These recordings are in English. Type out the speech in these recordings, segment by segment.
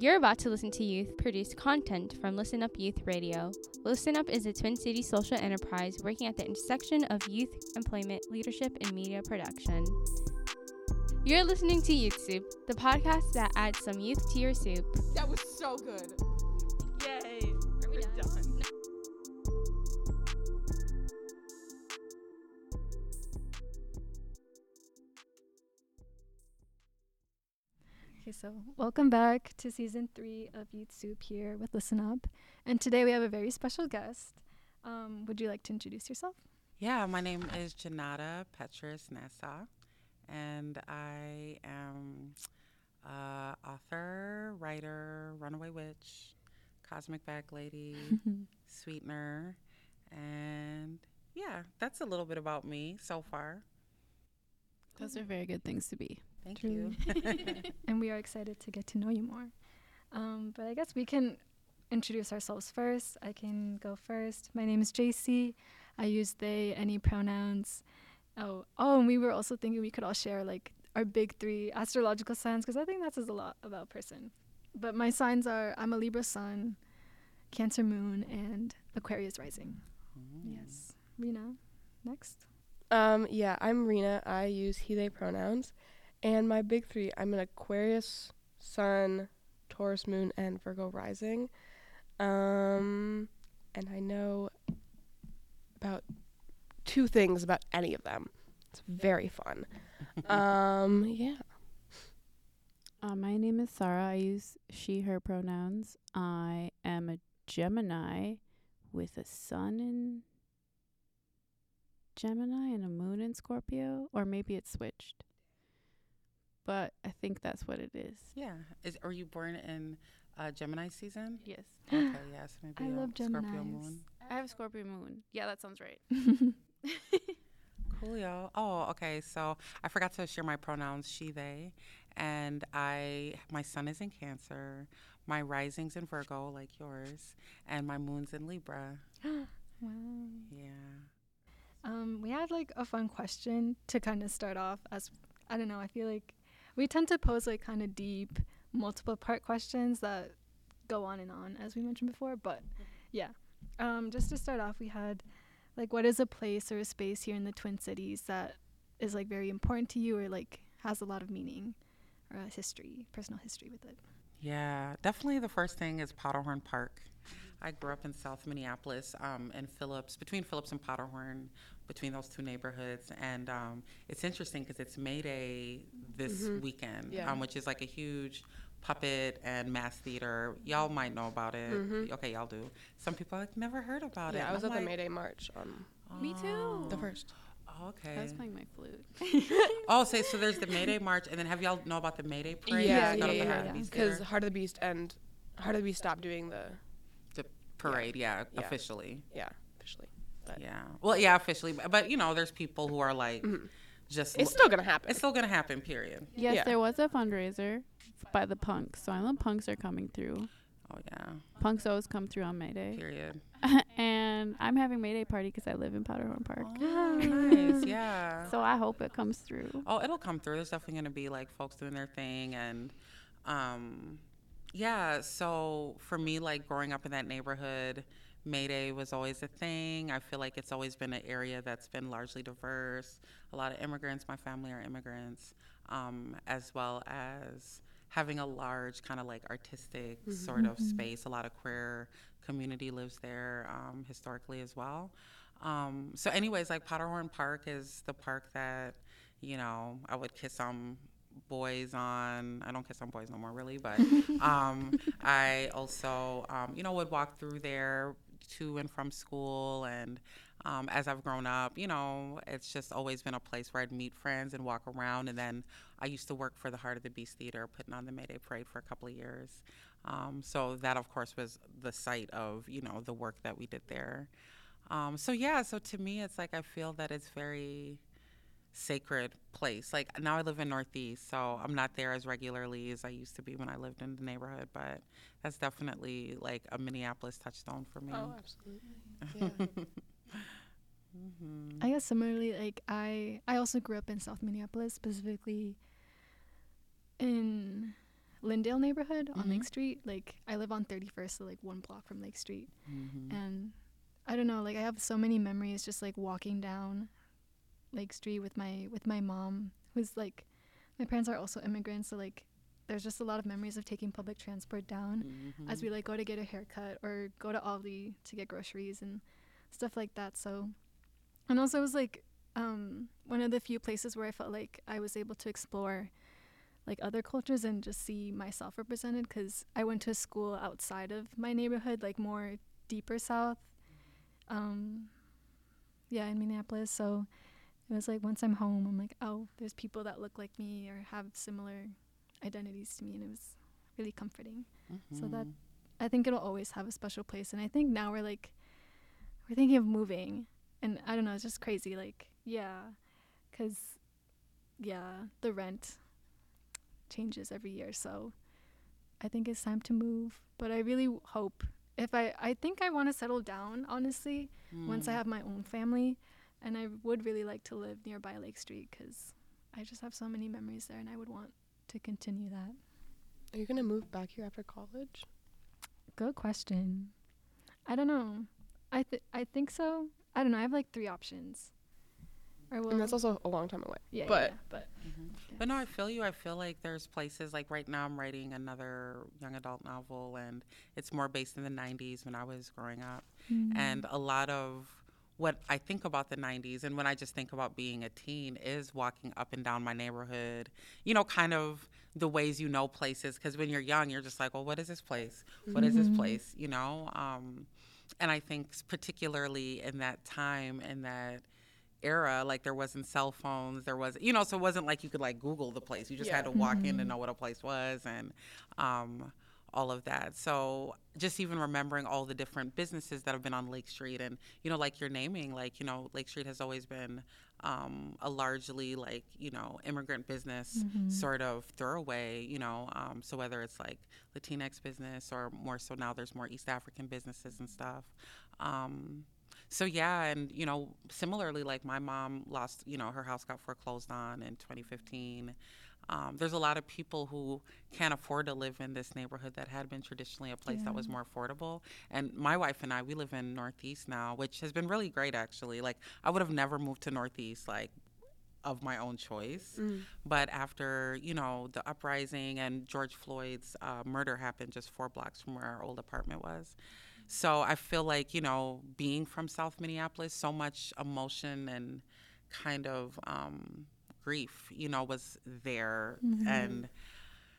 You're about to listen to youth produced content from Listen Up Youth Radio. Listen Up is a Twin Cities social enterprise working at the intersection of youth employment, leadership, and media production. You're listening to Youth Soup, the podcast that adds some youth to your soup. That was so good. So welcome back to season three of Youth Soup here with Listen Up. And today we have a very special guest. Um, would you like to introduce yourself? Yeah, my name is Junauda Petrus Nasah, and I am uh, author, writer, runaway witch, cosmic bag lady, sweetener, and yeah, that's a little bit about me so far. Those are very good things to be. Thank Truly. you. and we are excited to get to know you more. Um, but I guess we can introduce ourselves first. I can go first. My name is Jacy. I use they, any pronouns. Oh, oh, and we were also thinking we could all share like our big three astrological signs because I think that says a lot about a person. But my signs are I'm a Libra sun, Cancer moon, and Aquarius rising. Yes. Rena, next. Um, yeah, I'm Rena. I use he, they pronouns. And my big three I'm an Aquarius, Sun, Taurus moon, and Virgo rising. Um, and I know about two things about any of them. It's very fun. um, yeah. Uh, my name is Sara. I use she, her pronouns. I am a Gemini with a sun in Gemini and a moon in Scorpio, or maybe it's switched. But I think that's what it is. yeah, is are you born in uh, Gemini season? Yes. Okay, yes, maybe I a love Scorpio moon. I have a Scorpio moon. Yeah, that sounds right. Coolio. Oh, okay. So I forgot to share my pronouns, she, they, and I. My sun is in Cancer, my rising's in Virgo, like yours, and my moon's in Libra. Wow. Yeah. Um, we had like a fun question to kind of start off as I don't know, I feel like we tend to pose like kind of deep, multiple part questions that go on and on as we mentioned before, but yeah. Um, just to start off, we had like what is a place or a space here in the Twin Cities that is like very important to you or like has a lot of meaning or a history, personal history with it. Yeah, definitely the first thing is Powderhorn Park. I grew up in South Minneapolis, um, in Phillips, between Phillips and Powderhorn, between those two neighborhoods. And um, it's interesting because it's May Day this Mhm. weekend, Yeah. um, which is like a huge puppet and mass theater. Y'all might know about it. Mhm. Okay, y'all do. Some people like never heard about it. Yeah, I was I'm at the May Day March on Me too. "Oh, the first. Okay. I was playing my flute. Oh, say so. There's the May Day march, and then have y'all know about the May Day parade? Yeah, It's yeah, got yeah, at yeah. Because Theater? Heart of the Beast and Heart of the Beast stopped doing the the parade, yeah, Yeah. officially. yeah officially. But Yeah. Well, yeah, officially, but, but you know, there's people who are like Mhm. just it's still gonna happen. it's still gonna happen. Period. Yes, Yeah. there was a fundraiser by the punks. So I know punks are coming through. Oh yeah. Punks always come through on May Day. Period. and I'm having May Day party because I live in Powderhorn Park. Oh, nice. Yeah. So I hope it comes through. Oh, it'll come through. There's definitely gonna be like folks doing their thing, and um, yeah. So for me, like growing up in that neighborhood, Mayday was always a thing. I feel like it's always been an area that's been largely diverse. A lot of immigrants. My family are immigrants, um, as well as having a large kind of like artistic sort of space. A lot of queer community lives there um, historically as well. Um, so, anyways, like Powderhorn Park is the park that you know I would kiss some boys on. I don't kiss on boys no more, really, but um, I also um, you know would walk through there to and from school and. Um, as I've grown up, you know, it's just always been a place where I'd meet friends and walk around. And then I used to work for the Heart of the Beast Theater, putting on the May Day Parade for a couple of years. Um, so that, of course, was the site of, you know, the work that we did there. Um, so yeah, so to me, it's like I feel that it's very sacred place. Like now I live in Northeast, so I'm not there as regularly as I used to be when I lived in the neighborhood. But that's definitely like a Minneapolis touchstone for me. Oh, absolutely. Yeah. hmm I guess similarly, like I I also grew up in South Minneapolis, specifically in Lyndale neighborhood on Lake Mhm. Street. Like I live on 31st, so like one block from Lake Street. Mhm. And I don't know, like I have so many memories just like walking down Lake Street with my with my mom, who's like my parents are also immigrants, so like there's just a lot of memories of taking public transport down as Mhm. we like go to get a haircut or go to Aldi to get groceries and stuff like that. So, and also it was like um, one of the few places where I felt like I was able to explore like other cultures and just see myself represented because I went to a school outside of my neighborhood, like more deeper south. Um, yeah, in Minneapolis. So it was like once I'm home, I'm like, oh, there's people that look like me or have similar identities to me, and it was really comforting. So that Mhm. I think it'll always have a special place. And I think now we're like, we're thinking of moving. And I don't know, it's just crazy. Like, yeah, because, yeah, the rent changes every year. So I think it's time to move. But I really hope, if I, I think I want to settle down, honestly, once I Mm. have my own family. And I would really like to live nearby Lake Street because I just have so many memories there and I would want to continue that. Are you gonna move back here after college? Good question. I don't know. I th- I think so. I don't know. I have like three options. Or will and that's also a long time away. yeah, yeah, but- yeah, but Mhm. But no, I feel you. I feel like there's places like right now I'm writing another young adult novel, and it's more based in the 90s when I was growing up. Mm. And a lot of what I think about the 90s and when I just think about being a teen is walking up and down my neighborhood, you know, kind of the ways you know places. Because when you're young, you're just like, well, what is this place? What is this Mhm. place? You know? Um, and I think particularly in that time, in that era, like there wasn't cell phones, there was, you know, so it wasn't like you could like Google the place. You just had to walk in to Mhm. know what a place was and um, all of that. So just even remembering all the different businesses that have been on Lake Street and, you know, like you're naming, like, you know, Lake Street has always been um, a largely like, you know, immigrant business Mhm. sort of throwaway, you know. Um, so whether it's like Latinx business or more so now there's more East African businesses and stuff. Um, so yeah, and you know, similarly, like my mom lost, you know, her house got foreclosed on in 2015. Um, there's a lot of people who can't afford to live in this neighborhood that had been traditionally a place that was more affordable. And my wife and I, we live in Northeast now, which has been really great actually. Like I would have never moved to Northeast, like of my own choice. Mm. But after, you know, the uprising and George Floyd's uh, murder happened just four blocks from where our old apartment was. So I feel like, you know, being from South Minneapolis, so much emotion and kind of um, grief, you know, was there. Mhm. And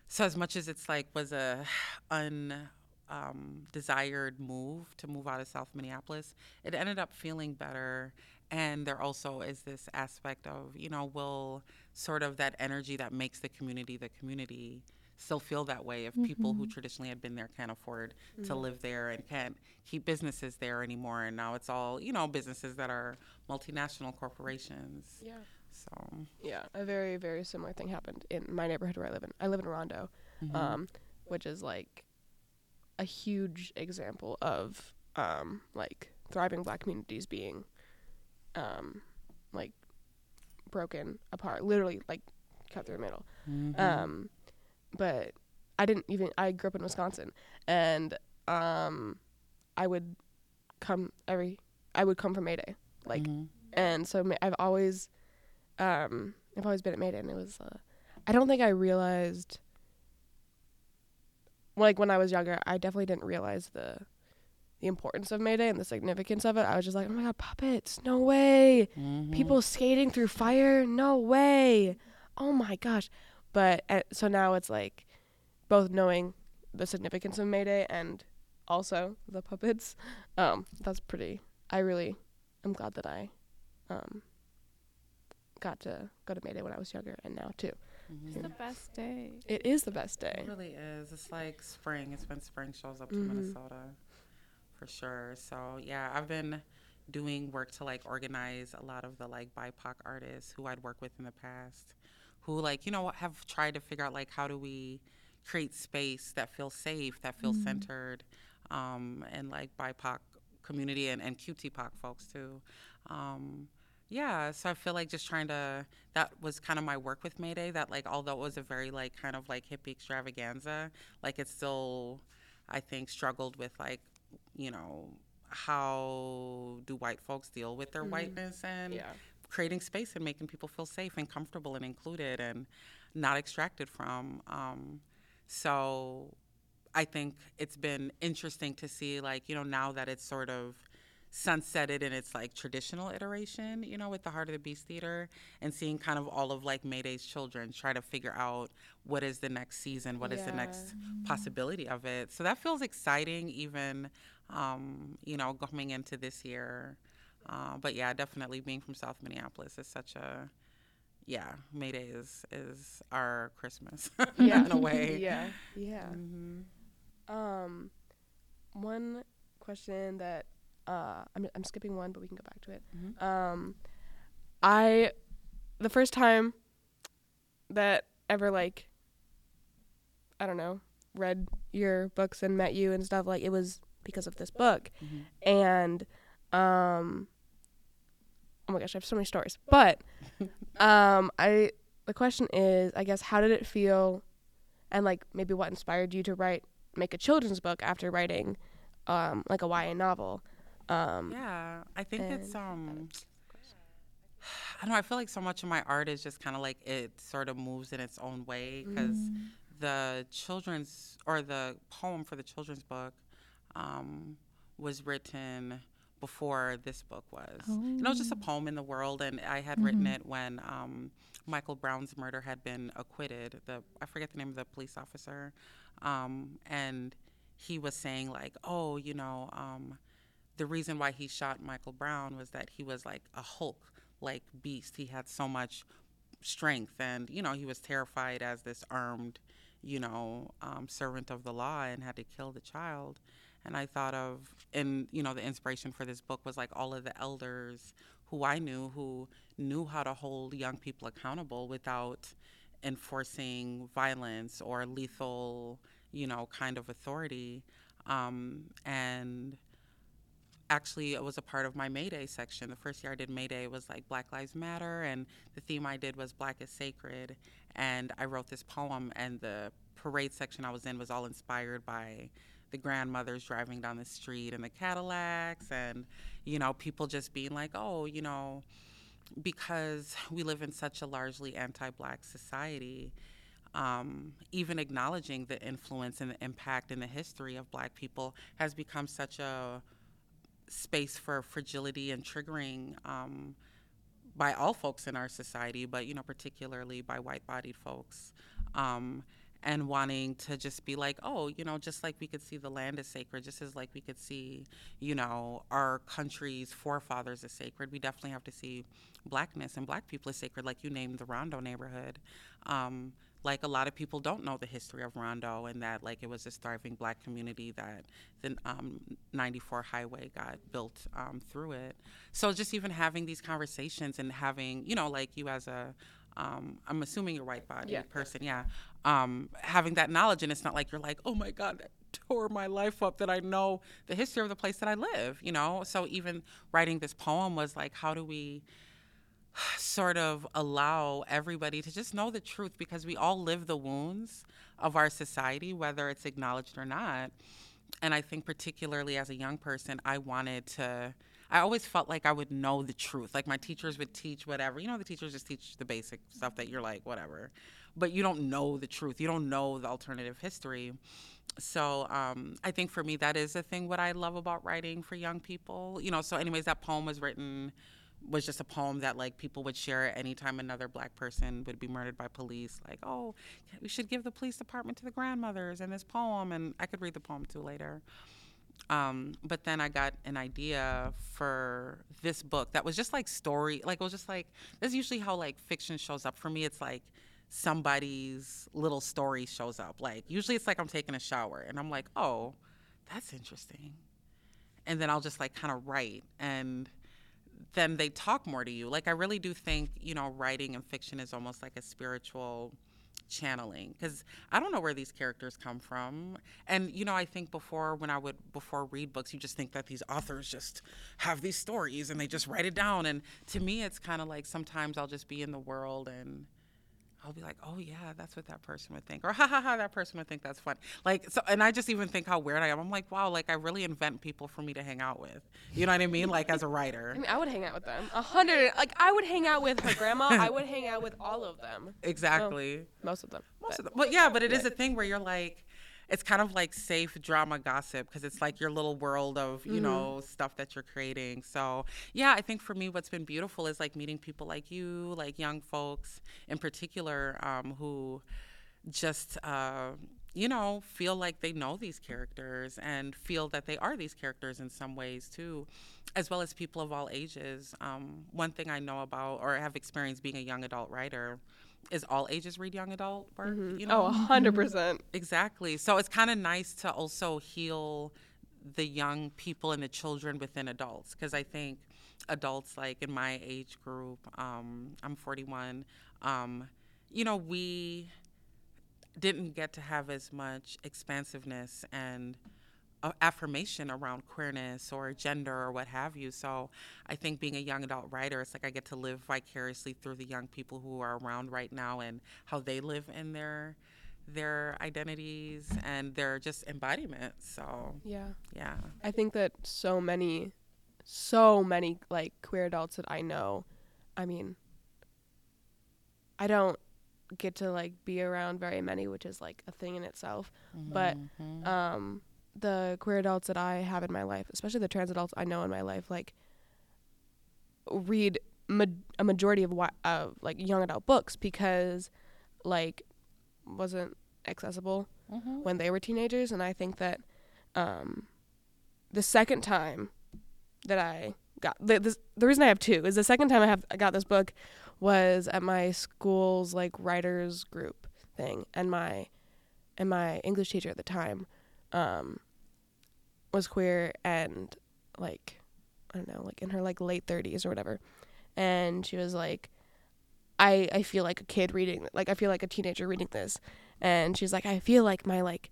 so as much as it's like was a un um, desired move to move out of South Minneapolis, it ended up feeling better. And there also is this aspect of, you know, will sort of that energy that makes the community the community still feel that way if people who Mhm. traditionally had been there can't afford to Mhm. live there and can't keep businesses there anymore. And now it's all, you know, businesses that are multinational corporations. Yeah. So, Yeah. A very, very similar thing happened in my neighborhood where I live in. I live in Rondo, mhm. um, which is like a huge example of um, like thriving black communities being um, like broken apart, literally like cut through the middle. Mhm. Um, but I didn't even. I grew up in Wisconsin, and um, I would come every. I would come for May Day, like, Mhm. and so I've always, um, I've always been at May Day, and it was. Uh, I don't think I realized. Like when I was younger, I definitely didn't realize the, the importance of May Day and the significance of it. I was just like, oh my god, puppets! No way! Mhm. people skating through fire no way oh my gosh but uh, so now it's like both knowing the significance of mayday and also the puppets um that's pretty i really i'm glad that i um got to go to mayday when i was younger and now too Mhm. It's the best day. it is the best day It really is. It's like spring. It's when spring shows up to Mhm. Minnesota, for sure. So yeah, I've been doing work to like organize a lot of the like BIPOC artists who I'd worked with in the past, who like you know have tried to figure out like how do we create space that feels safe, that feels Mhm. centered, um, and like BIPOC community and and QTPOC folks too. Um, yeah, so I feel like just trying to that was kind of my work with Mayday. That like although it was a very like kind of like hippie extravaganza, like it still I think struggled with like you know how do white folks deal with their Mhm. whiteness and Yeah. Creating space and making people feel safe and comfortable and included and not extracted from. Um, so I think it's been interesting to see, like, you know, now that it's sort of sunsetted in its like traditional iteration, you know, with the Heart of the Beast Theater and seeing kind of all of like Mayday's children try to figure out what is the next season, what is the next possibility of it. So that feels exciting, even, um, you know, coming into this year. Uh, but yeah, definitely being from South Minneapolis is such a yeah. Mayday is is our Christmas Yeah. in a way. Yeah. Yeah. hmm Um, one question that uh, I'm I'm skipping one, but we can go back to it. Mhm. Um, I the first time that ever like I don't know read your books and met you and stuff like it was because of this book hmm and um oh my gosh i have so many stories but um i the question is i guess how did it feel and like maybe what inspired you to write make a children's book after writing um like a YA novel um Yeah, I think it's um. I don't know. I feel like so much of my art is just kind of like it sort of moves in its own way because the children's or the poem for the children's book um, was written before this book was. And it was just a poem in the world, and I had written Mhm. it when um, Michael Brown's murder had been acquitted. The I forget the name of the police officer, um, and he was saying like, oh, you know, um, the reason why he shot Michael Brown was that he was like a Hulk like beast. He had so much strength, and you know, he was terrified as this armed, you know, um, servant of the law and had to kill the child. And I thought of, and you know, the inspiration for this book was like all of the elders who I knew who knew how to hold young people accountable without enforcing violence or lethal, you know, kind of authority. Um, and actually, it was a part of my Mayday section. The first year I did Mayday was like Black Lives Matter, and the theme I did was Black is Sacred. And I wrote this poem, and the parade section I was in was all inspired by the grandmothers driving down the street in the Cadillacs, and you know, people just being like, oh, you know, because we live in such a largely anti-black society. Um, even acknowledging the influence and the impact and the history of black people has become such a space for fragility and triggering um, by all folks in our society, but you know, particularly by white-bodied folks, um, and wanting to just be like, oh, you know, just like we could see the land is sacred, just as like we could see, you know, our country's forefathers as sacred, we definitely have to see blackness and black people as sacred, like you named the Rondo neighborhood. Um, like a lot of people don't know the history of Rondo and that like it was this thriving black community that the um, 94 highway got built um, through it. So just even having these conversations and having, you know, like you as a, um, I'm assuming you're white body Yeah. person, yeah. Um, having that knowledge and it's not like you're like, oh my God, that tore my life up that I know the history of the place that I live, you know? So even writing this poem was like, how do we sort of allow everybody to just know the truth because we all live the wounds of our society, whether it's acknowledged or not. And I think, particularly as a young person, I wanted to. I always felt like I would know the truth. Like my teachers would teach whatever. You know, the teachers just teach the basic stuff that you're like, whatever. But you don't know the truth. You don't know the alternative history. So um, I think for me, that is a thing what I love about writing for young people. You know, so, anyways, that poem was written was just a poem that like people would share anytime another black person would be murdered by police like oh we should give the police department to the grandmothers and this poem and i could read the poem too later um, but then i got an idea for this book that was just like story like it was just like that's usually how like fiction shows up. For me it's like somebody's little story shows up. Like usually it's like i'm taking a shower and i'm like oh that's interesting. And then i'll just like kind of write and then they talk more to you. Like I really do think, you know, writing and fiction is almost like a spiritual channeling because I don't know where these characters come from. And you know, I think before when I would before read books, you just think that these authors just have these stories and they just write it down. And to me, it's kind of like sometimes I'll just be in the world and I'll be like, oh yeah, that's what that person would think, or ha ha ha, that person would think that's fun. Like so, and I just even think how weird I am. I'm like, wow, like I really invent people for me to hang out with. You know what I mean? Like as a writer. I mean, I would hang out with them. A hundred. Like I would hang out with her grandma. I would hang out with all of them. Exactly. Oh, most of them. Most but- of them. But yeah, but it is a thing where you're like, it's kind of like safe drama gossip because it's like your little world of you know stuff that you're creating. So yeah, I think for me, what's been beautiful is like meeting people like you, like young folks in particular, um, who just uh, you know feel like they know these characters and feel that they are these characters in some ways too as well as people of all ages um, one thing i know about or have experienced being a young adult writer is all ages read young adult work you know Oh, a hundred percent. Exactly. So it's kind of nice to also heal the young people and the children within adults because I think adults like in my age group, um, I'm 41, um, you know, we didn't get to have as much expansiveness and affirmation around queerness or gender or what have you. So I think being a young adult writer, it's like I get to live vicariously through the young people who are around right now and how they live in their their identities and their just embodiment. So Yeah. yeah. I think that so many, so many like queer adults that I know, I mean, I don't get to like be around very many, which is like a thing in itself. But Mhm. um, the queer adults that I have in my life, especially the trans adults I know in my life, like read ma- a majority of wi- uh, like young adult books because like wasn't accessible Mhm. when they were teenagers and I think that um the second time that I got the, this, the reason I have two is the second time I have I got this book was at my school's like writers group thing and my and my English teacher at the time um was queer and like I don't know like in her like late 30s or whatever and she was like I I feel like a kid reading like I feel like a teenager reading this and she's like I feel like my like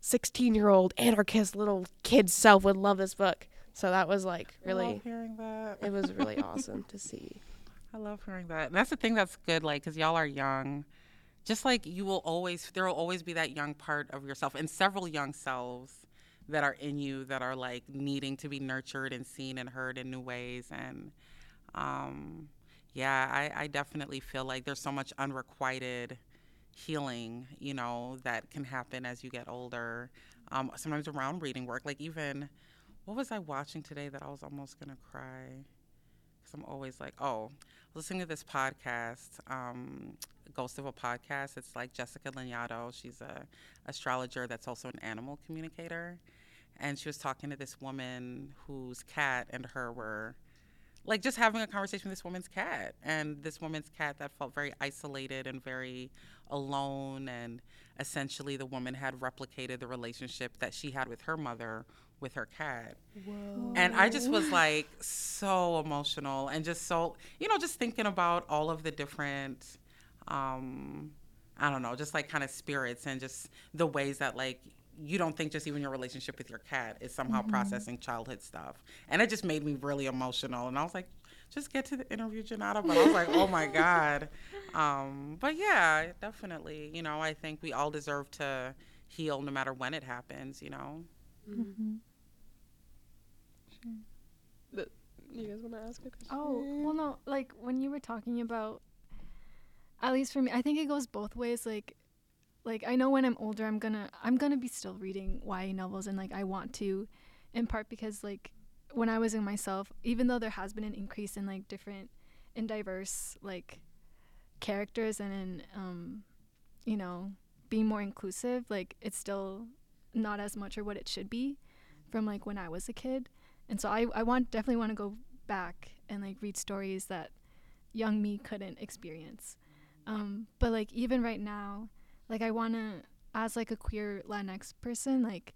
16 year old anarchist little kid self would love this book so that was like I love really hearing that. it was really awesome to see I love hearing that. And that's the thing that's good, like, because y'all are young. Just like you will always, there will always be that young part of yourself and several young selves that are in you that are like needing to be nurtured and seen and heard in new ways. And um, yeah, I, I definitely feel like there's so much unrequited healing, you know, that can happen as you get older. Um, sometimes around reading work, like even, what was I watching today that I was almost gonna cry? Because I'm always like, oh, listening to this podcast, um, Ghost of a Podcast. It's like Jessica Lanyadoo. She's a astrologer that's also an animal communicator, and she was talking to this woman whose cat and her were like just having a conversation with this woman's cat, and this woman's cat that felt very isolated and very alone, and essentially the woman had replicated the relationship that she had with her mother with her cat. And I just was like so emotional and just so, you know, just thinking about all of the different, um, I don't know, just like kind of spirits and just the ways that like you don't think just even your relationship with your cat is somehow processing childhood stuff. And it just made me really emotional. And I was like, just get to the interview, Junauda. But I was like, oh my God. Um, but yeah, definitely. You know, I think we all deserve to heal no matter when it happens, you know? Mm-hmm. You guys want to ask a question Oh, well, no, like when you were talking about, at least for me, I think it goes both ways. Like, like I know when I'm older, I'm gonna I'm gonna be still reading YA novels, and like I want to, in part because like when I was in myself, even though there has been an increase in like different and diverse like characters and in um, you know, being more inclusive, like it's still not as much or what it should be from like when I was a kid. And so I, I want definitely want to go back and like read stories that young me couldn't experience. Um, but like even right now, like I want to as like a queer Latinx person, like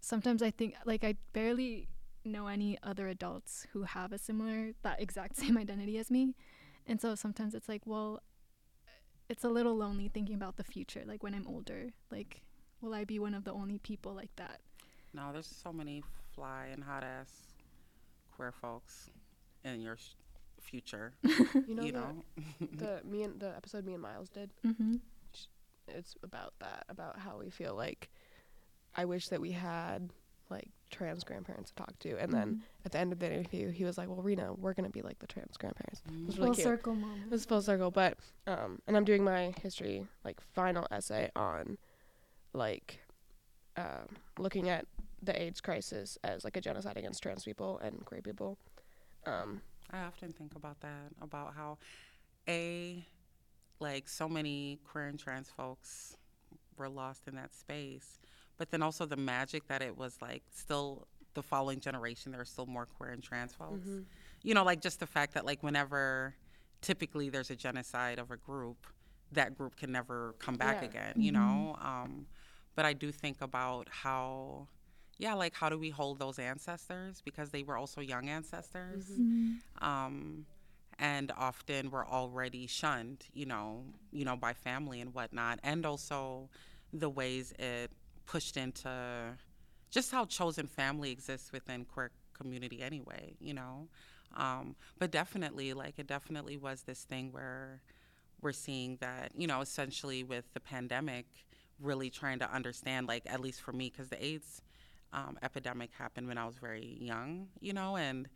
sometimes I think like I barely know any other adults who have a similar that exact same identity as me. And so sometimes it's like, well, it's a little lonely thinking about the future. Like when I'm older, like will I be one of the only people like that? No, there's so many fly and hot ass queer folks in your sh- future. You know, you the, know. the me and the episode me and Miles did. Mm-hmm. It's about that, about how we feel like I wish that we had like trans grandparents to talk to, and then Mm-hmm. at the end of the interview, he was like, "Well, Rena, we're gonna be like the trans grandparents." It was full really cute. circle It was full circle, but um, and I'm doing my history like final essay on like um, looking at the AIDS crisis as like a genocide against trans people and queer people. Um, I often think about that, about how a like so many queer and trans folks were lost in that space, but then also the magic that it was like still the following generation there are still more queer and trans folks. Mm-hmm. You know, like just the fact that like whenever typically there's a genocide of a group, that group can never come back Yeah. again. You know, um, but I do think about how. Yeah, like how do we hold those ancestors because they were also young ancestors Mm-hmm. um, and often we're already shunned, you know, you know, by family and whatnot, and also the ways it pushed into just how chosen family exists within queer community anyway, you know. Um, but definitely, like, it definitely was this thing where we're seeing that, you know, essentially with the pandemic, really trying to understand, like, at least for me, because the AIDS um, epidemic happened when I was very young, you know, and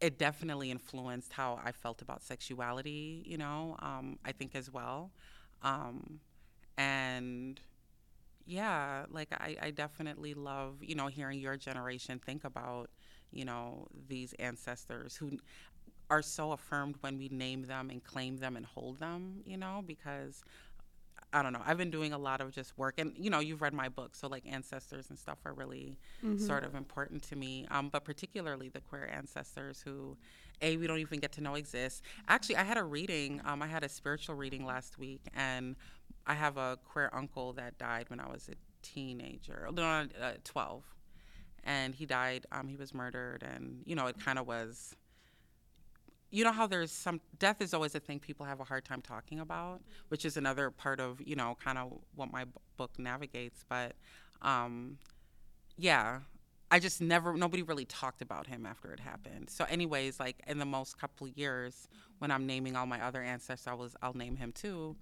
it definitely influenced how I felt about sexuality, you know, um, I think as well. Um, and yeah, like I, I definitely love, you know, hearing your generation think about, you know, these ancestors who are so affirmed when we name them and claim them and hold them, you know, because I don't know. I've been doing a lot of just work, and you know, you've read my book, so like ancestors and stuff are really sort of important to me. Um, but particularly the queer ancestors who, a, we don't even get to know exist. Actually, I had a reading. Um, I had a spiritual reading last week, and I have a queer uncle that died when I was a teenager, no, uh, twelve, and he died. Um, he was murdered, and you know, it kind of was you know how there's some death is always a thing people have a hard time talking about which is another part of you know kind of what my book navigates but um yeah i just never nobody really talked about him after it happened. So anyways like in the most couple years when i'm naming all my other ancestors i was i'll name him too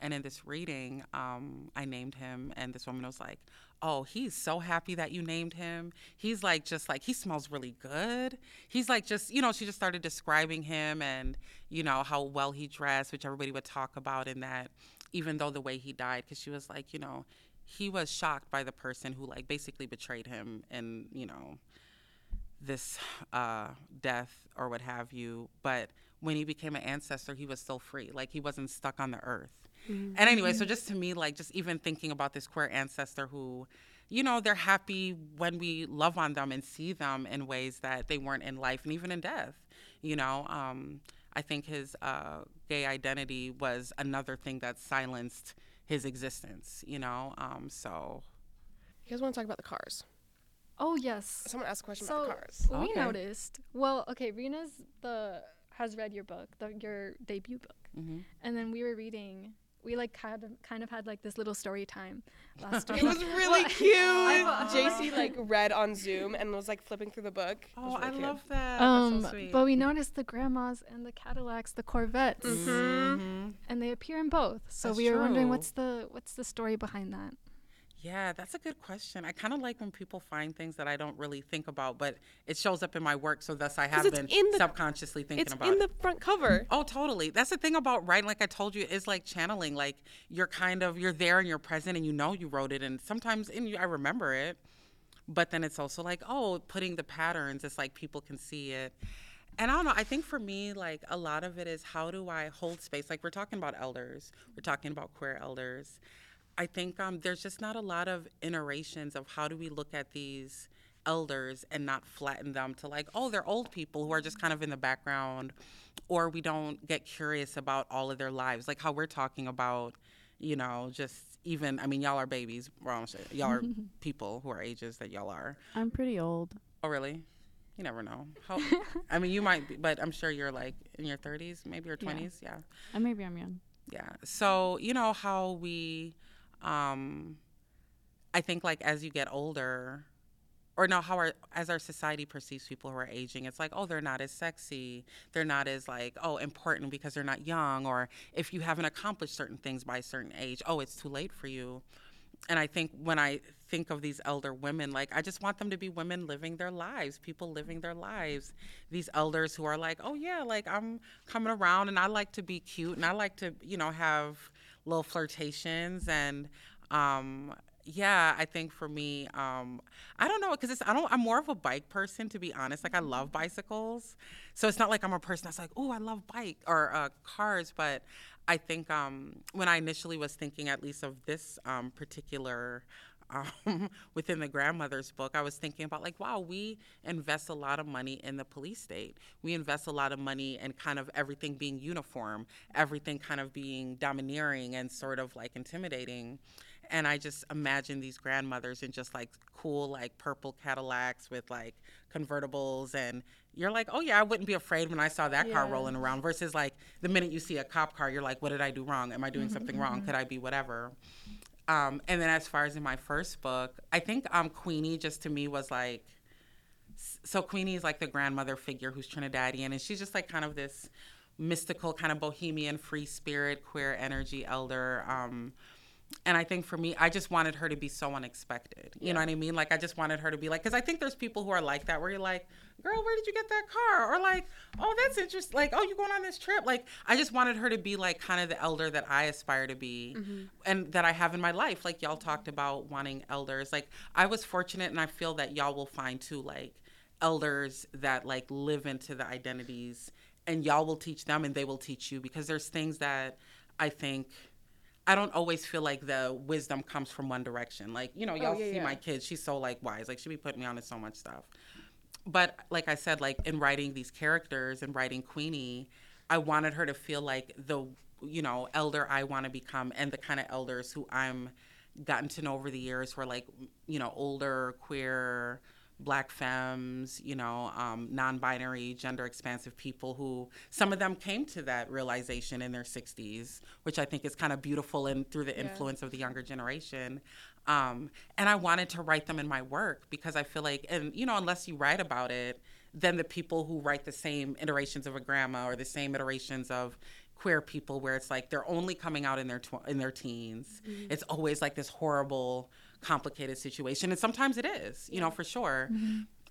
and in this reading um i named him and this woman was like oh he's so happy that you named him. He's like just like he smells really good. He's like just you know she just started describing him and you know how well he dressed which everybody would talk about in that even though the way he died because she was like you know he was shocked by the person who like basically betrayed him and you know this uh, death or what have you. But when he became an ancestor he was still free. Like he wasn't stuck on the earth and anyway so just to me like just even thinking about this queer ancestor who you know they're happy when we love on them and see them in ways that they weren't in life and even in death you know um, i think his uh, gay identity was another thing that silenced his existence you know um, so you guys want to talk about the cars? Oh yes. Someone asked a question So about the cars. we Okay. noticed. Well, okay, Rena's the has read your book, the, your debut book, mhm. and then we were reading. We like kind of kind of had like this little story time last week. It was really Well, cute. I- Jacy like read on Zoom and was like flipping through the book. Oh really i cute. love that Um, That's so sweet. but we noticed the grandmas and the Cadillacs, the Corvettes, Mhm. Mhm. and they appear in both. So That's we were wondering what's the what's the story behind that. Yeah, that's a good question. I kind of like when people find things that I don't really think about, but it shows up in my work, so thus I have been the- subconsciously thinking It's about in it. the front cover. Oh, totally. That's the thing about writing. Like I told you, is like channeling. Like you're kind of you're there and you're present, and you know you wrote it, and sometimes and you, I remember it, but then it's also like oh, putting the patterns. It's like people can see it. And I don't know. I think for me, like a lot of it is how do I hold space? Like we're talking about elders, we're talking about queer elders. I think um, there's just not a lot of iterations of how do we look at these elders and not flatten them to like, oh, they're old people who are just kind of in the background, or we don't get curious about all of their lives, like how we're talking about, you know, just even. I mean, y'all are babies. Well, y'all are people who are ages that y'all are. I'm pretty old. Oh, really? You never know. How, I mean, you might be, but I'm sure you're like in your 30s, maybe your 20s. Yeah. Uh, maybe I'm young. Yeah. So, you know how we um I think like as you get older or no how our as our society perceives people who are aging it's like oh they're not as sexy they're not as like oh important because they're not young or if you haven't accomplished certain things by a certain age oh it's too late for you and I think when I think of these elder women, like I just want them to be women living their lives, people living their lives. These elders who are like, oh yeah, like I'm coming around and I like to be cute and I like to, you know, have little flirtations and um yeah, I think for me, um, I don't know because it's I don't I'm more of a bike person to be honest. Like I love bicycles, so it's not like I'm a person that's like, oh, I love bike or uh, cars. But I think um, when I initially was thinking, at least of this um, particular um, within the grandmother's book, I was thinking about like, wow, we invest a lot of money in the police state. We invest a lot of money in kind of everything being uniform, everything kind of being domineering and sort of like intimidating. And I just imagine these grandmothers in just like cool, like purple Cadillacs with like convertibles. And you're like, oh, yeah, I wouldn't be afraid when I saw that car rolling around. Versus like the minute you see a cop car, you're like, what did I do wrong? Am I doing something wrong? Could I be whatever? Um, and then as far as in my first book, I think um, Queenie just to me was like, so Queenie is like the grandmother figure who's Trinidadian, and she's just like kind of this mystical, kind of bohemian, free spirit, queer energy elder. Um, and I think for me, I just wanted her to be so unexpected. You know what I mean? Like, I just wanted her to be like, because I think there's people who are like that, where you're like, girl, where did you get that car? Or like, oh, that's interesting. Like, oh, you going on this trip? Like, I just wanted her to be like kind of the elder that I aspire to be mm-hmm. and that I have in my life. Like, y'all talked about wanting elders. Like, I was fortunate, and I feel that y'all will find too, like, elders that like live into the identities and y'all will teach them and they will teach you because there's things that I think I don't always feel like the wisdom comes from one direction. Like, you know, oh, y'all yeah, see yeah. my kids, she's so like wise. Like she be putting me on to so much stuff. But like I said, like in writing these characters and writing Queenie, I wanted her to feel like the you know, elder I want to become and the kind of elders who I'm gotten to know over the years who are like, you know, older, queer, black femmes, you know, um, non-binary, gender expansive people who some of them came to that realization in their 60s, which I think is kind of beautiful and through the Yeah. influence of the younger generation. Um, and I wanted to write them in my work because I feel like, and you know, unless you write about it, then the people who write the same iterations of a grandma or the same iterations of queer people where it's like they're only coming out in their tw- in their teens. It's always like this horrible complicated situation and sometimes it is, you know, for sure.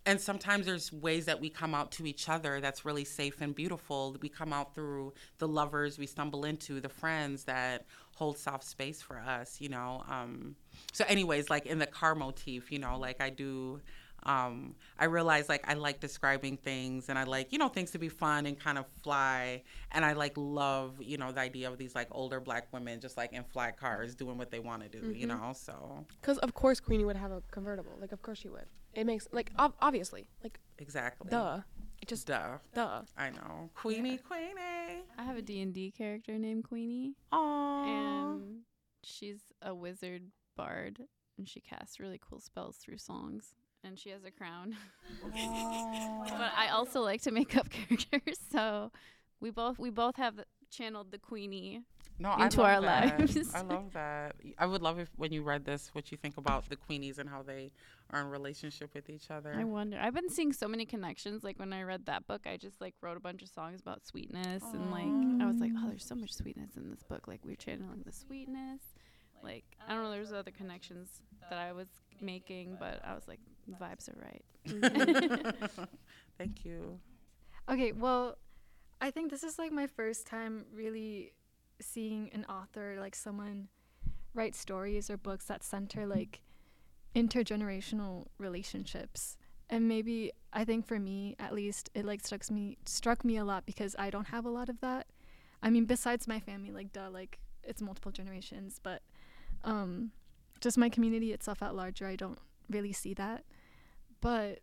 And sometimes there's ways that we come out to each other that's really safe and beautiful. We come out through the lovers we stumble into, the friends that hold soft space for us, you know. Um, so, anyways, like in the car motif, you know, like I do. Um, I realize like I like describing things and I like, you know, things to be fun and kind of fly. And I like love, you know, the idea of these like older black women just like in flat cars doing what they want to do, you know? So, Because of course Queenie would have a convertible. Like of course she would. It makes like ob- obviously like exactly. duh. It just Duh. duh. I know. Queenie, Queenie. I have a D&D character named Queenie, Aww. and she's a wizard bard, and she casts really cool spells through songs, and she has a crown. but I also like to make up characters, so we both we both have channeled the Queenie. no, into our that. lives. I love that. I would love if when you read this, what you think about the Queenies and how they are in relationship with each other. I wonder. I've been seeing so many connections. Like when I read that book, I just like wrote a bunch of songs about sweetness, and like I was like, oh, there's so much sweetness in this book. Like we're channeling the sweetness. Like I don't know. There's other connections that I was making, but I was like, vibes are right. Thank you. Okay, well, I think this is like my first time really seeing an author, like someone write stories or books that center like intergenerational relationships. And maybe I think for me at least it like struck me struck me a lot because I don't have a lot of that. I mean besides my family like duh like it's multiple generations, but um just my community itself at larger I don't really see that. But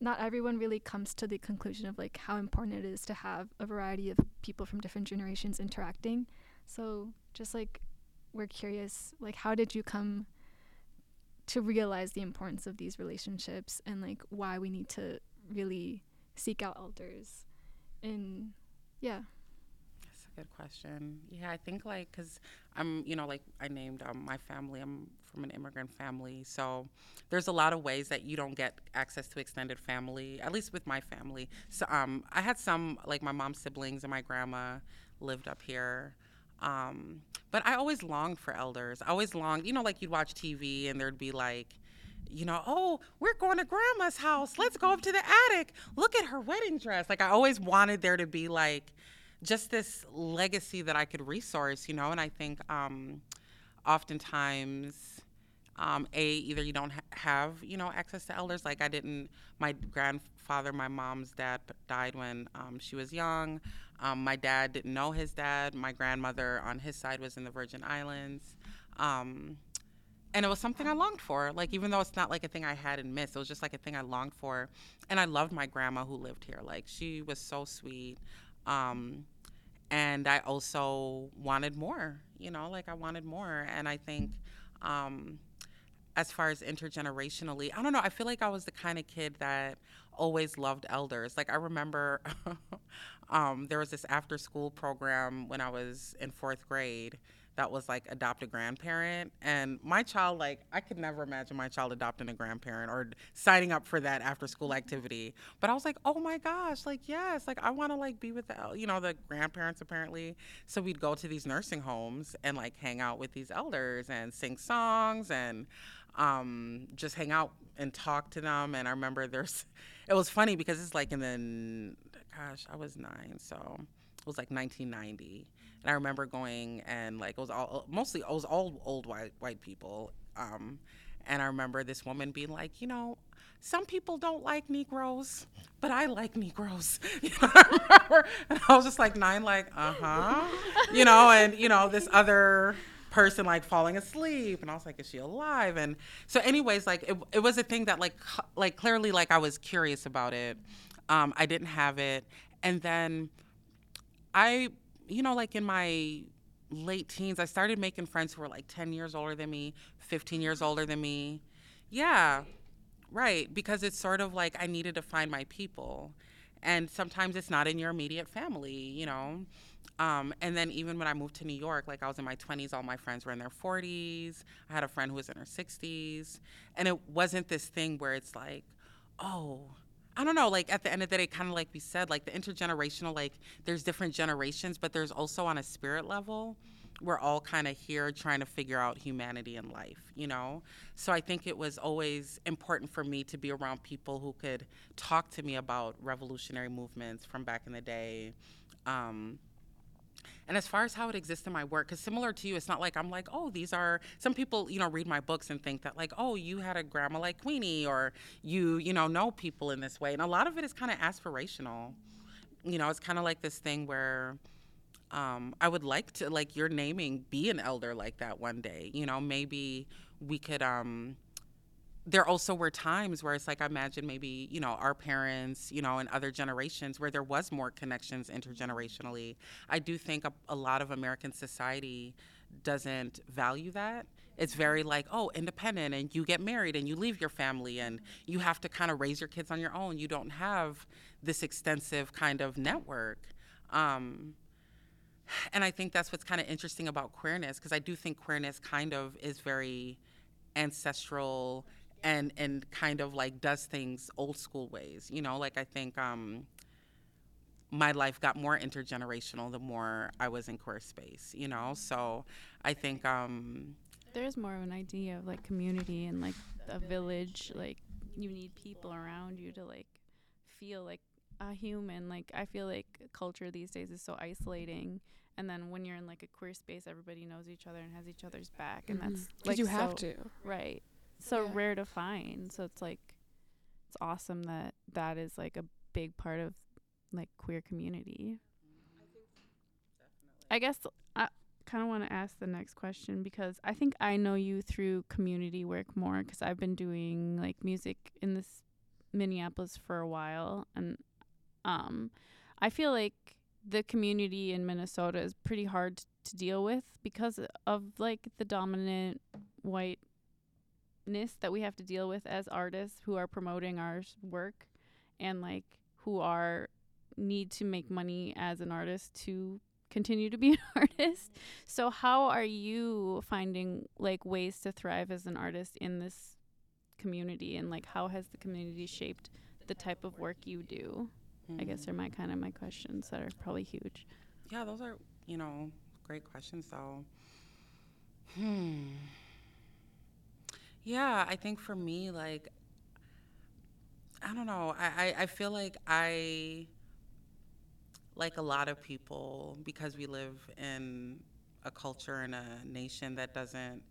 not everyone really comes to the conclusion of like how important it is to have a variety of people from different generations interacting. So just like we're curious, like how did you come to realize the importance of these relationships and like why we need to really seek out elders and yeah. That's a Good question. Yeah, I think like because I'm, you know, like I named um, my family. I'm from an immigrant family, so there's a lot of ways that you don't get access to extended family. At least with my family. So um, I had some like my mom's siblings and my grandma lived up here. Um, but I always longed for elders. I always longed, you know, like you'd watch TV and there'd be like, you know, oh, we're going to grandma's house. Let's go up to the attic. Look at her wedding dress. Like I always wanted there to be like just this legacy that I could resource, you know, and I think um, oftentimes um, a either you don't ha- have you know access to elders like i didn't my grandfather my mom's dad died when um, she was young. Um, my dad didn't know his dad. My grandmother on his side was in the virgin islands. Um, and it was something i longed for. Like even though it's not like a thing i had and missed it was just like a thing i longed for. And i loved my grandma who lived here. Like she was so sweet. Um, and i also wanted more you know like i wanted more. And i think um, as far as intergenerationally, I don't know. I feel like I was the kind of kid that always loved elders. Like I remember um, there was this after school program when I was in fourth grade that was like adopt a grandparent. And my child like i could never imagine my child adopting a grandparent or signing up for that after school activity. But i was like oh my gosh like yes like i want to like be with the you know the grandparents apparently. So we'd go to these nursing homes and like hang out with these elders and sing songs and um, just hang out and talk to them. And I remember there's, it was funny because it's like in the, gosh, I was nine, so it was like 1990. And I remember going and like it was all mostly it was all old white white people. Um, and I remember this woman being like, you know, some people don't like Negroes, but I like Negroes. You know, I remember, and I was just like nine, like, uh huh, you know, and you know this other person like falling asleep and i was like is she alive? And so anyways like it, it was a thing that like like clearly like i was curious about it. Um, i didn't have it. And then i you know like in my late teens i started making friends who were like 10 years older than me 15 years older than me. Yeah. Right. Because it's sort of like i needed to find my people. And sometimes it's not in your immediate family you know um, and then even when I moved to New York, like I was in my 20s, all my friends were in their 40s. I had a friend who was in her 60s. And it wasn't this thing where it's like, oh, I don't know, like at the end of the day, kind of like we said, like the intergenerational, like there's different generations, but there's also on a spirit level, we're all kind of here trying to figure out humanity and life, you know? So I think it was always important for me to be around people who could talk to me about revolutionary movements from back in the day. Um, and as far as how it exists in my work, because similar to you, it's not like I'm like, oh, these are some people, you know, read my books and think that like, oh, you had a grandma like Queenie, or you, you know, know people in this way. And a lot of it is kind of aspirational. You know, it's kind of like this thing where um, I would like to, like you're naming, be an elder like that one day. You know, maybe we could. Um, there also were times where it's like I imagine maybe you know our parents, you know, and other generations where there was more connections intergenerationally. I do think a, a lot of American society doesn't value that. It's very like, oh, independent, and you get married and you leave your family, and you have to kind of raise your kids on your own. You don't have this extensive kind of network. Um, and I think that's what's kind of interesting about queerness, because I do think queerness kind of is very ancestral and and kind of like does things old school ways you know like i think um my life got more intergenerational the more i was in queer space you know so i think um there's more of an idea of like community and like a village like you need people around you to like feel like a human like i feel like culture these days is so isolating and then when you're in like a queer space everybody knows each other and has each other's back and Mm-hmm. that's like you so, have to. right so Yeah. rare to find so it's like it's awesome that that is like a big part of like queer community i guess i kind of want to ask the next question because i think i know you through community work more because i've been doing like music in this minneapolis for a while and um i feel like the community in minnesota is pretty hard to deal with because of like the dominant white ness that we have to deal with as artists who are promoting our work and like who are need to make money as an artist to continue to be an artist. So how are you finding like ways to thrive as an artist in this community and like how has the community shaped the type of work you do? I guess are my kind of my questions that are probably huge. Yeah, those are, you know, great questions though. Hmm. Yeah, I think for me, like, I don't know. I, I, I feel like I, like a lot of people, because we live in a culture and a nation that doesn't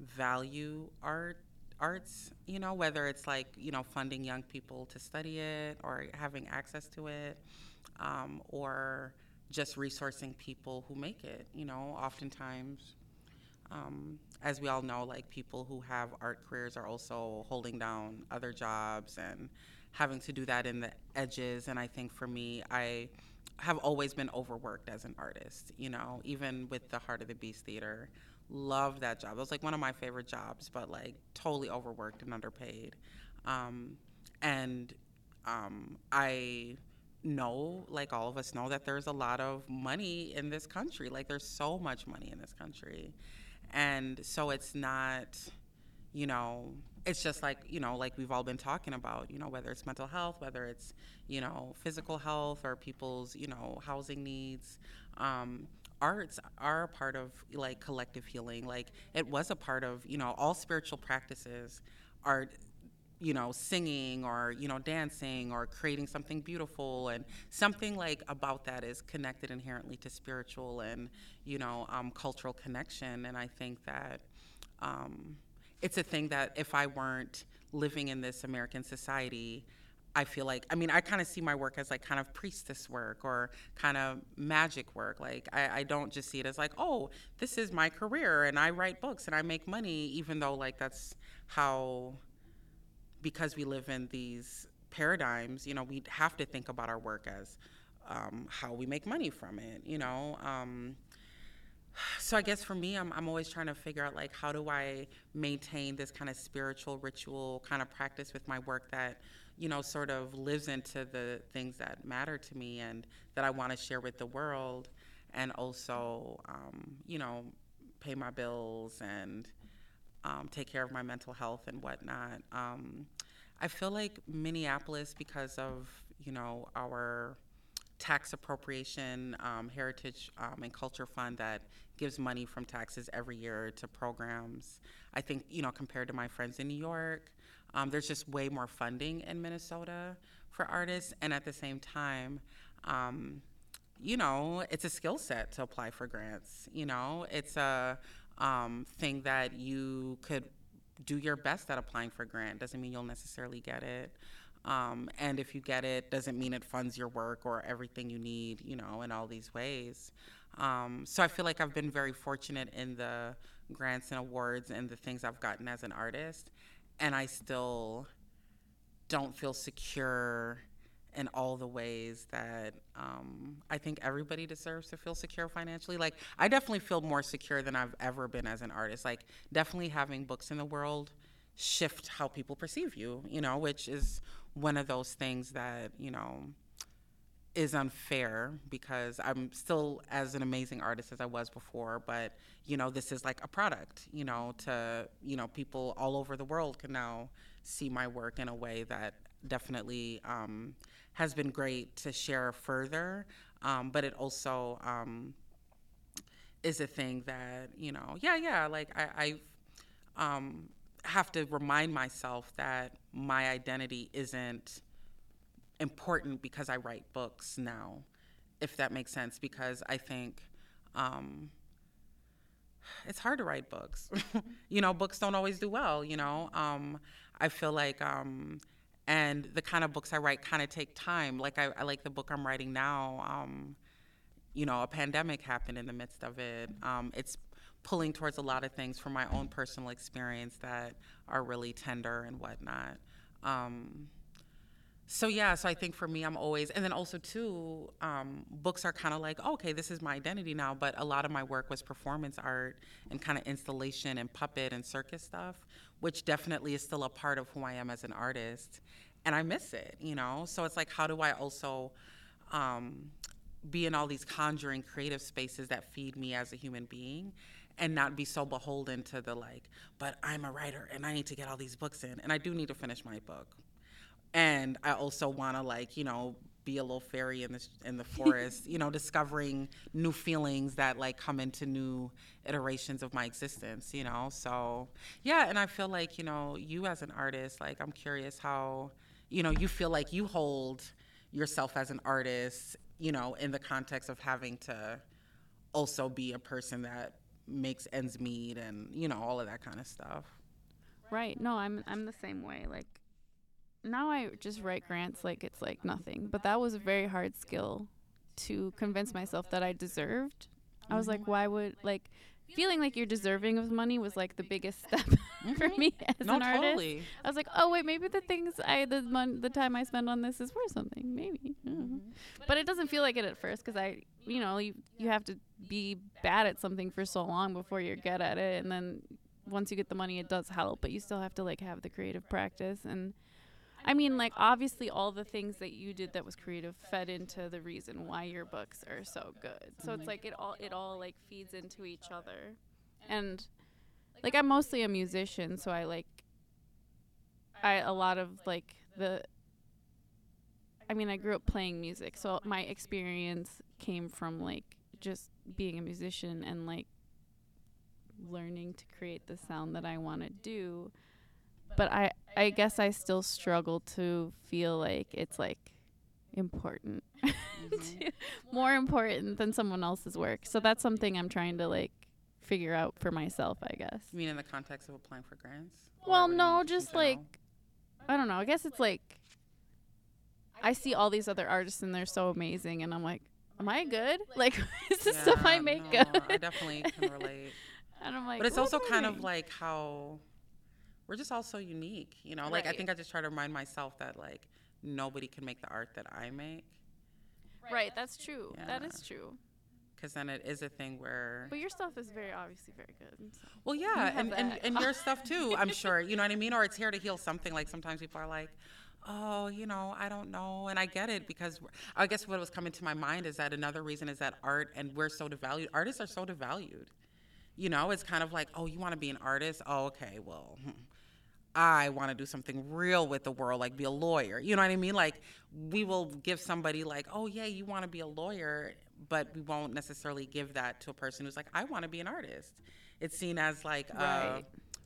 value art arts you know whether it's like you know funding young people to study it or having access to it um, or just resourcing people who make it you know oftentimes um, as we all know like people who have art careers are also holding down other jobs and having to do that in the edges and i think for me i have always been overworked as an artist you know even with the heart of the beast theater Love that job. It was like one of my favorite jobs, but like totally overworked and underpaid. Um, and um, I know, like all of us know, that there's a lot of money in this country. Like there's so much money in this country. And so it's not, you know, it's just like, you know, like we've all been talking about, you know, whether it's mental health, whether it's, you know, physical health or people's, you know, housing needs. Um, arts are a part of like collective healing. Like it was a part of, you know, all spiritual practices are you know singing or you know dancing or creating something beautiful and something like about that is connected inherently to spiritual and you know um, cultural connection and i think that um, it's a thing that if i weren't living in this american society I feel like, I mean, I kind of see my work as like kind of priestess work or kind of magic work. Like, I, I, don't just see it as like, oh, this is my career and I write books and I make money, even though, like, that's how, because we live in these paradigms, you know, we have to think about our work as um, how we make money from it, you know? Um, so I guess for me, I'm, I'm always trying to figure out like how do I maintain this kind of spiritual ritual kind of practice with my work that you know, sort of lives into the things that matter to me and that I want to share with the world, and also, um, you know, pay my bills and um, take care of my mental health and whatnot. Um, I feel like Minneapolis, because of you know our tax appropriation um, heritage um, and culture fund that gives money from taxes every year to programs. I think you know compared to my friends in New York um, there's just way more funding in Minnesota for artists, and at the same time, um, you know, it's a skill set to apply for grants. You know, it's a um, thing that you could do your best at applying for grant. Doesn't mean you'll necessarily get it. Um, and if you get it, doesn't mean it funds your work or everything you need, you know, in all these ways. Um, so I feel like I've been very fortunate in the grants and awards and the things I've gotten as an artist and I still don't feel secure in all the ways that um, I think everybody deserves to feel secure financially. Like, I definitely feel more secure than I've ever been as an artist. Like, definitely having books in the world shift how people perceive you, you know, which is one of those things that, you know, is unfair because I'm still as an amazing artist as I was before, but you know, this is like a product, you know, to, you know, people all over the world can now see my work in a way that definitely um, has been great to share further. Um, but it also um, is a thing that, you know, yeah, yeah, like I, I um, have to remind myself that my identity isn't important because I write books now, if that makes sense, because I think um, it's hard to write books. you know, books don't always do well, you know. Um, I feel like, um, and the kind of books I write kind of take time. Like, I, I, like the book I'm writing now. Um, you know, a pandemic happened in the midst of it. Um, it's pulling towards a lot of things from my own personal experience that are really tender and whatnot. Um, so yeah so i think for me i'm always and then also too um, books are kind of like oh, okay this is my identity now but a lot of my work was performance art and kind of installation and puppet and circus stuff which definitely is still a part of who i am as an artist and i miss it you know so it's like how do i also um, be in all these conjuring creative spaces that feed me as a human being and not be so beholden to the like, but I'm a writer and I need to get all these books in and I do need to finish my book. And I also want to like, you know, be a little fairy in the in the forest, you know, discovering new feelings that like come into new iterations of my existence, you know. So, yeah, and I feel like, you know, you as an artist, like I'm curious how, you know, you feel like you hold yourself as an artist, you know, in the context of having to also be a person that makes ends meet and, you know, all of that kind of stuff. Right. No, I'm I'm the same way. Like now I just write grants like it's like nothing. But that was a very hard skill to convince myself that I deserved. I was like, mm-hmm. why would like feeling like you're deserving of money was like the biggest step for mm-hmm. me as No, an artist. totally. I was like, oh wait, maybe the things I the mon- the time I spend on this is worth something, maybe. Don't. But it doesn't feel like it at first because I, you know, you you have to be bad at something for so long before you're good at it, and then once you get the money, it does help. But you still have to like have the creative practice and. I mean, like obviously, all the things that you did that was creative fed into the reason why your books are so good. So it's like it all it all like feeds into each other, and like I'm mostly a musician, so I like I a lot of like the I mean, I grew up playing music, so my experience came from like just being a musician and like learning to create the sound that I want to do. But I I guess I still struggle to feel like it's like important. Mm-hmm. to- more important than someone else's work. So that's something I'm trying to like figure out for myself, I guess. You mean in the context of applying for grants? Well, no, just like I don't know. I guess it's like I see all these other artists and they're so amazing, and I'm like, am I good? Like, is this stuff I make no, good? I definitely can relate. and I'm like, but it's also kind of like how we're just all so unique, you know. Like I think I just try to remind myself that like nobody can make the art that I make, right. That's true. That Yeah. is true. because then it is a thing where But your stuff is very obviously very good. so. Well, yeah, have and, and, and your stuff too, I'm sure. You know what I mean? Or it's here to heal something. Like sometimes people are like, oh, you know, I don't know. And I get it because I guess what was coming to my mind is that another reason is that art, and we're so devalued, artists are so devalued. You know, it's kind of like, oh, you want to be an artist? Oh, okay, well, hmm, I want to do something real with the world, like be a lawyer. You know what I mean? Like, we will give somebody, like, oh, yeah, you want to be a lawyer, but we won't necessarily give that to a person who's like, I want to be an artist. It's seen as like a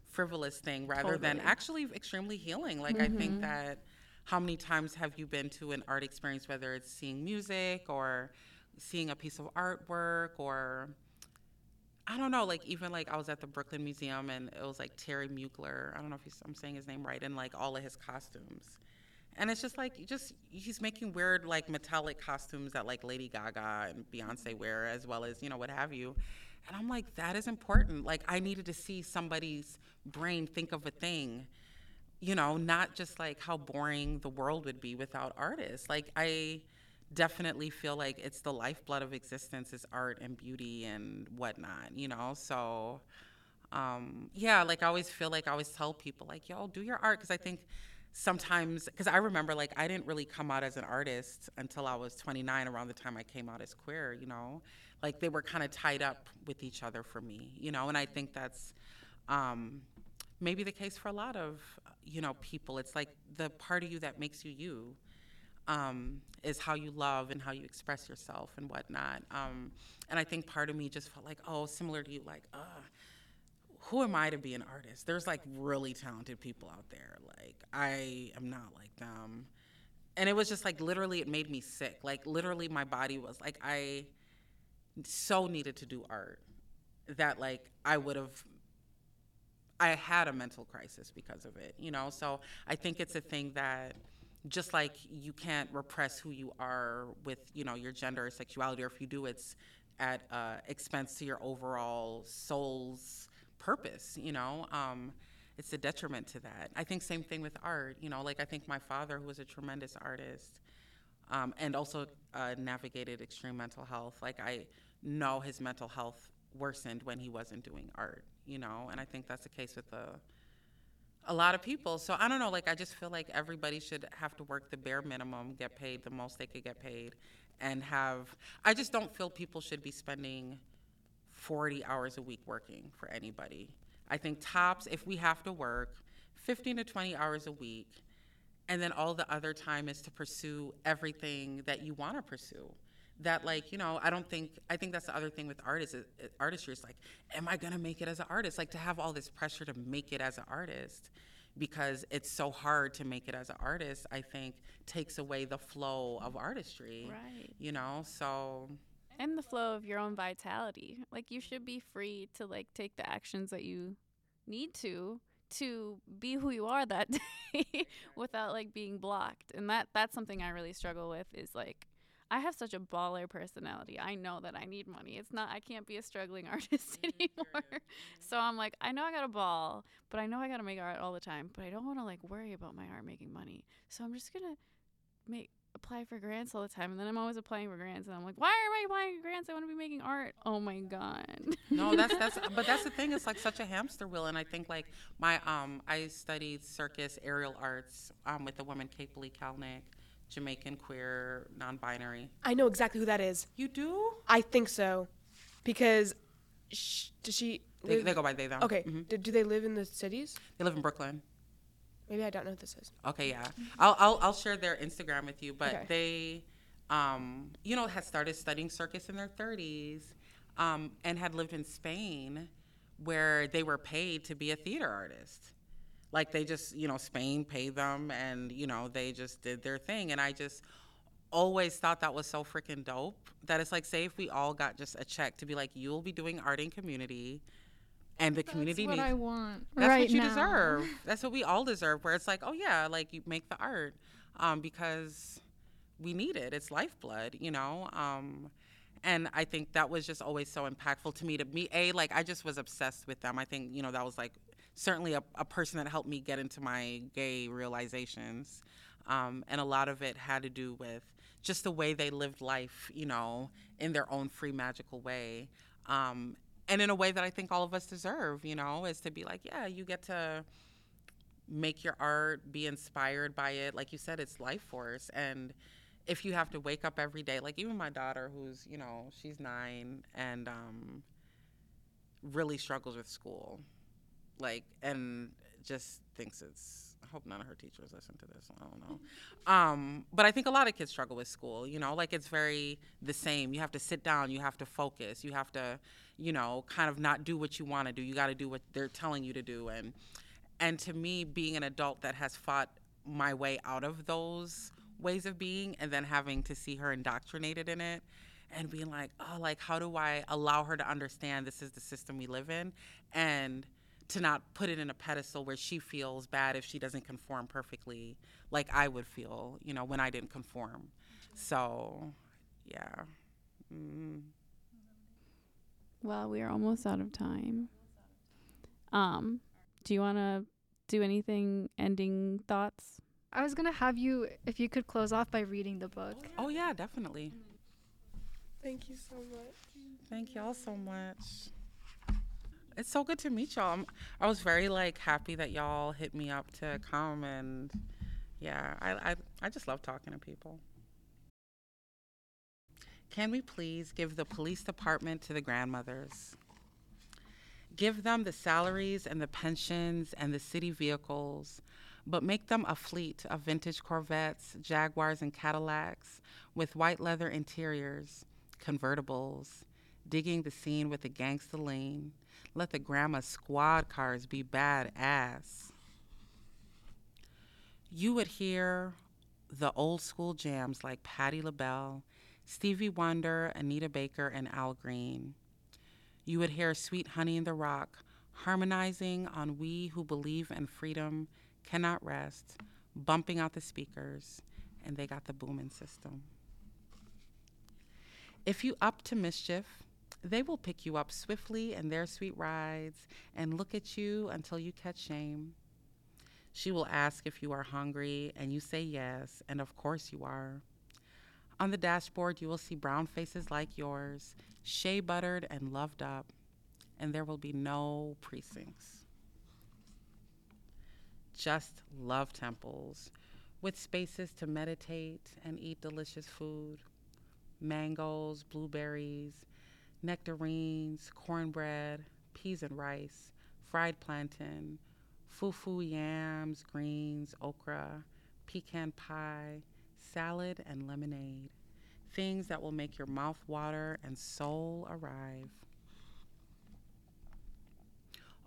frivolous thing rather than actually extremely healing. Like, I think that how many times have you been to an art experience, whether it's seeing music or seeing a piece of artwork or I don't know, like even like I was at the Brooklyn Museum and it was like Terry Mugler. I don't know if I'm saying his name right, and like all of his costumes. And it's just like, just he's making weird like metallic costumes that like Lady Gaga and Beyonce wear, as well as you know what have you. And I'm like, that is important. Like I needed to see somebody's brain think of a thing, you know, not just like how boring the world would be without artists. Like I definitely feel like it's the lifeblood of existence is art and beauty and whatnot, you know? So, um, yeah, like I always feel like I always tell people, like, yo, do your art. Cause I think sometimes, cause I remember like I didn't really come out as an artist until I was 29, around the time I came out as queer, you know? Like they were kind of tied up with each other for me, you know? And I think that's, um, maybe the case for a lot of, you know, people. It's like the part of you that makes you you um, is how you love and how you express yourself and whatnot. Um, and I think part of me just felt like, oh, similar to you, like, uh, who am I to be an artist? There's like really talented people out there. Like, I am not like them. And it was just like literally, it made me sick. Like, literally, my body was like, I so needed to do art that, like, I would have I had a mental crisis because of it, you know? So I think it's a thing that just like you can't repress who you are with, you know, your gender or sexuality, or if you do, it's at uh, expense to your overall soul's purpose, you know? Um, it's a detriment to that. I think same thing with art, you know, like I think my father, who was a tremendous artist, um, and also uh, navigated extreme mental health, like I know his mental health worsened when he wasn't doing art, you know, and I think that's the case with a, a lot of people. So I don't know, like I just feel like everybody should have to work the bare minimum, get paid the most they could get paid, and have I just don't feel people should be spending 40 hours a week working for anybody. I think tops if we have to work 15 to 20 hours a week and then all the other time is to pursue everything that you want to pursue that like you know i don't think i think that's the other thing with artists is, uh, artistry is like am i going to make it as an artist like to have all this pressure to make it as an artist because it's so hard to make it as an artist i think takes away the flow of artistry Right. you know so and the flow of your own vitality. Like you should be free to like take the actions that you need to to be who you are that day without like being blocked. And that that's something I really struggle with is like I have such a baller personality. I know that I need money. It's not I can't be a struggling artist anymore. So I'm like, I know I got a ball, but I know I got to make art all the time, but I don't want to like worry about my art making money. So I'm just going to make apply for grants all the time and then I'm always applying for grants and I'm like, why am I applying for grants? I want to be making art. Oh my god. no that's that's but that's the thing it's like such a hamster wheel and i think like my um i studied circus aerial arts um with the woman kate Lee kalnick jamaican queer non-binary I know exactly who that is. you do I think so, because sh- does she? they, live- they go by they them okay. Mhm. Do, do they live in the cities? they live in brooklyn Maybe I don't know what this is. Okay, yeah. I'll I'll, I'll share their Instagram with you. But Okay. they, um, you know, had started studying circus in their 30s, um, and had lived in Spain, where they were paid to be a theater artist. Like they just, you know, Spain paid them, and you know, they just did their thing. And I just always thought that was so freaking dope. That it's like, say, if we all got just a check to be like, you'll be doing art in community. And the community That's what needs I want that's right what you now. deserve. That's what we all deserve. Where it's like, oh yeah, like you make the art, um, because we need it. It's lifeblood, you know. Um, and I think that was just always so impactful to me. To me, a like I just was obsessed with them. I think you know that was like certainly a, a person that helped me get into my gay realizations, um, and a lot of it had to do with just the way they lived life, you know, in their own free magical way. Um, and in a way that I think all of us deserve, you know, is to be like, yeah, you get to make your art, be inspired by it. Like you said, it's life force. And if you have to wake up every day, like even my daughter, who's, you know, she's nine and um, really struggles with school, like, and just thinks it's, I hope none of her teachers listen to this. I don't know. Um, but I think a lot of kids struggle with school, you know, like it's very the same. You have to sit down, you have to focus, you have to, you know, kind of not do what you want to do. You got to do what they're telling you to do. And, and to me, being an adult that has fought my way out of those ways of being and then having to see her indoctrinated in it and being like, oh, like, how do I allow her to understand this is the system we live in? And, to not put it in a pedestal where she feels bad if she doesn't conform perfectly like I would feel, you know, when I didn't conform. So, yeah. Mm. well, we are almost out of time. Um, do you want to do anything ending thoughts? I was gonna have you if you could close off by reading the book. Oh, yeah, definitely. Thank you so much. Thank y'all so much. It's so good to meet y'all. I'm, I was very like happy that y'all hit me up to come and yeah, I, I I just love talking to people. Can we please give the police department to the grandmothers? Give them the salaries and the pensions and the city vehicles, but make them a fleet of vintage Corvettes, Jaguars, and Cadillacs with white leather interiors, convertibles, digging the scene with a gangsta lean. Let the grandma squad cars be bad ass. You would hear the old school jams like Patti LaBelle, Stevie Wonder, Anita Baker, and Al Green. You would hear Sweet Honey in the Rock harmonizing on We Who Believe in Freedom Cannot Rest, bumping out the speakers, and they got the booming system. If you up to mischief, they will pick you up swiftly in their sweet rides and look at you until you catch shame. She will ask if you are hungry, and you say yes, and of course you are. On the dashboard, you will see brown faces like yours, shea buttered and loved up, and there will be no precincts. Just love temples with spaces to meditate and eat delicious food mangoes, blueberries, nectarines, cornbread, peas and rice, fried plantain, fufu yams, greens, okra, pecan pie, salad, and lemonade. Things that will make your mouth water and soul arrive.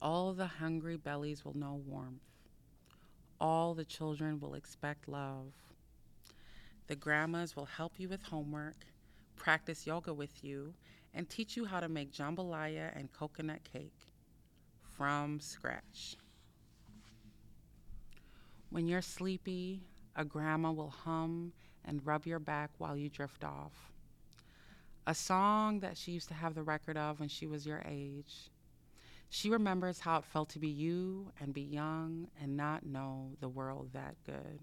All the hungry bellies will know warmth. All the children will expect love. The grandmas will help you with homework, practice yoga with you, and teach you how to make jambalaya and coconut cake from scratch. When you're sleepy, a grandma will hum and rub your back while you drift off. A song that she used to have the record of when she was your age. She remembers how it felt to be you and be young and not know the world that good.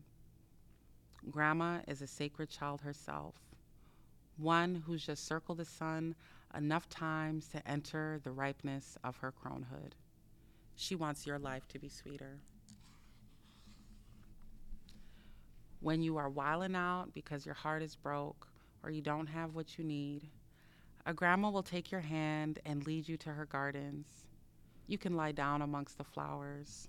Grandma is a sacred child herself, one who's just circled the sun enough times to enter the ripeness of her cronehood. She wants your life to be sweeter. When you are wilding out because your heart is broke or you don't have what you need, a grandma will take your hand and lead you to her gardens. You can lie down amongst the flowers,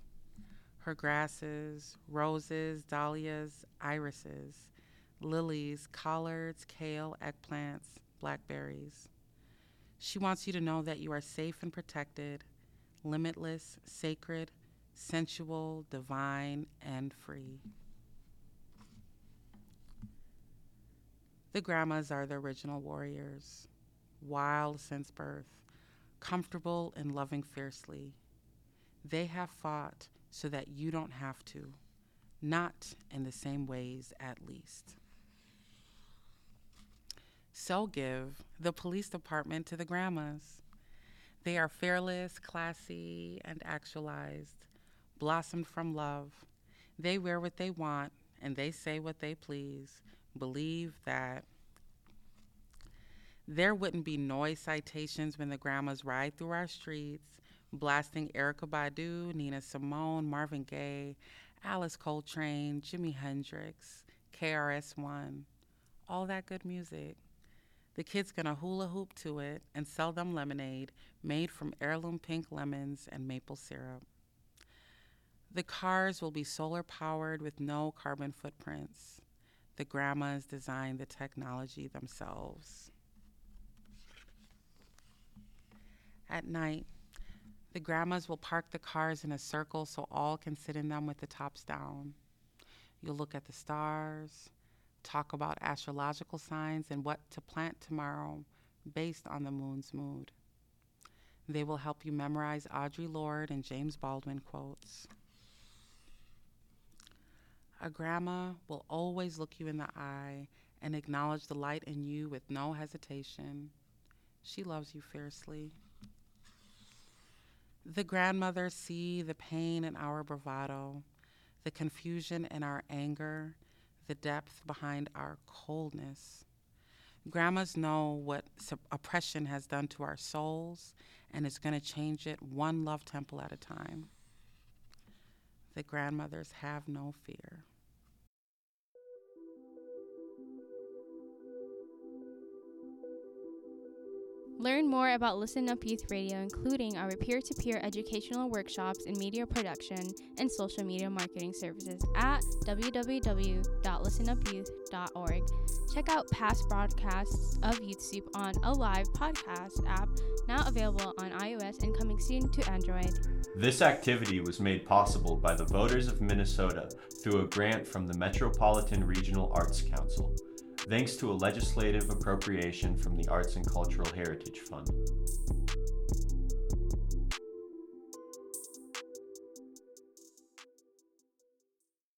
her grasses, roses, dahlias, irises, lilies, collards, kale, eggplants, blackberries. She wants you to know that you are safe and protected, limitless, sacred, sensual, divine, and free. The grandmas are the original warriors, wild since birth, comfortable and loving fiercely. They have fought so that you don't have to, not in the same ways at least. So give the police department to the grandmas. They are fearless, classy, and actualized, blossomed from love. They wear what they want and they say what they please believe that there wouldn't be noise citations when the grandmas ride through our streets, blasting Erykah Badu, Nina Simone, Marvin Gaye, Alice Coltrane, Jimi Hendrix, KRS-One, all that good music. The kid's gonna hula hoop to it and sell them lemonade made from heirloom pink lemons and maple syrup. The cars will be solar powered with no carbon footprints the grandmas designed the technology themselves. At night, the grandmas will park the cars in a circle so all can sit in them with the tops down. You'll look at the stars, talk about astrological signs and what to plant tomorrow based on the moon's mood. They will help you memorize Audre Lorde and James Baldwin quotes. A grandma will always look you in the eye and acknowledge the light in you with no hesitation. She loves you fiercely. The grandmothers see the pain in our bravado, the confusion in our anger, the depth behind our coldness. Grandmas know what oppression has done to our souls and it's going to change it one love temple at a time. The grandmothers have no fear. Learn more about Listen Up Youth Radio, including our peer to peer educational workshops in media production and social media marketing services at www.listenupyouth.org. Check out past broadcasts of Youth Soup on a live podcast app now available on iOS and coming soon to Android. This activity was made possible by the voters of Minnesota through a grant from the Metropolitan Regional Arts Council thanks to a legislative appropriation from the Arts and Cultural Heritage Fund.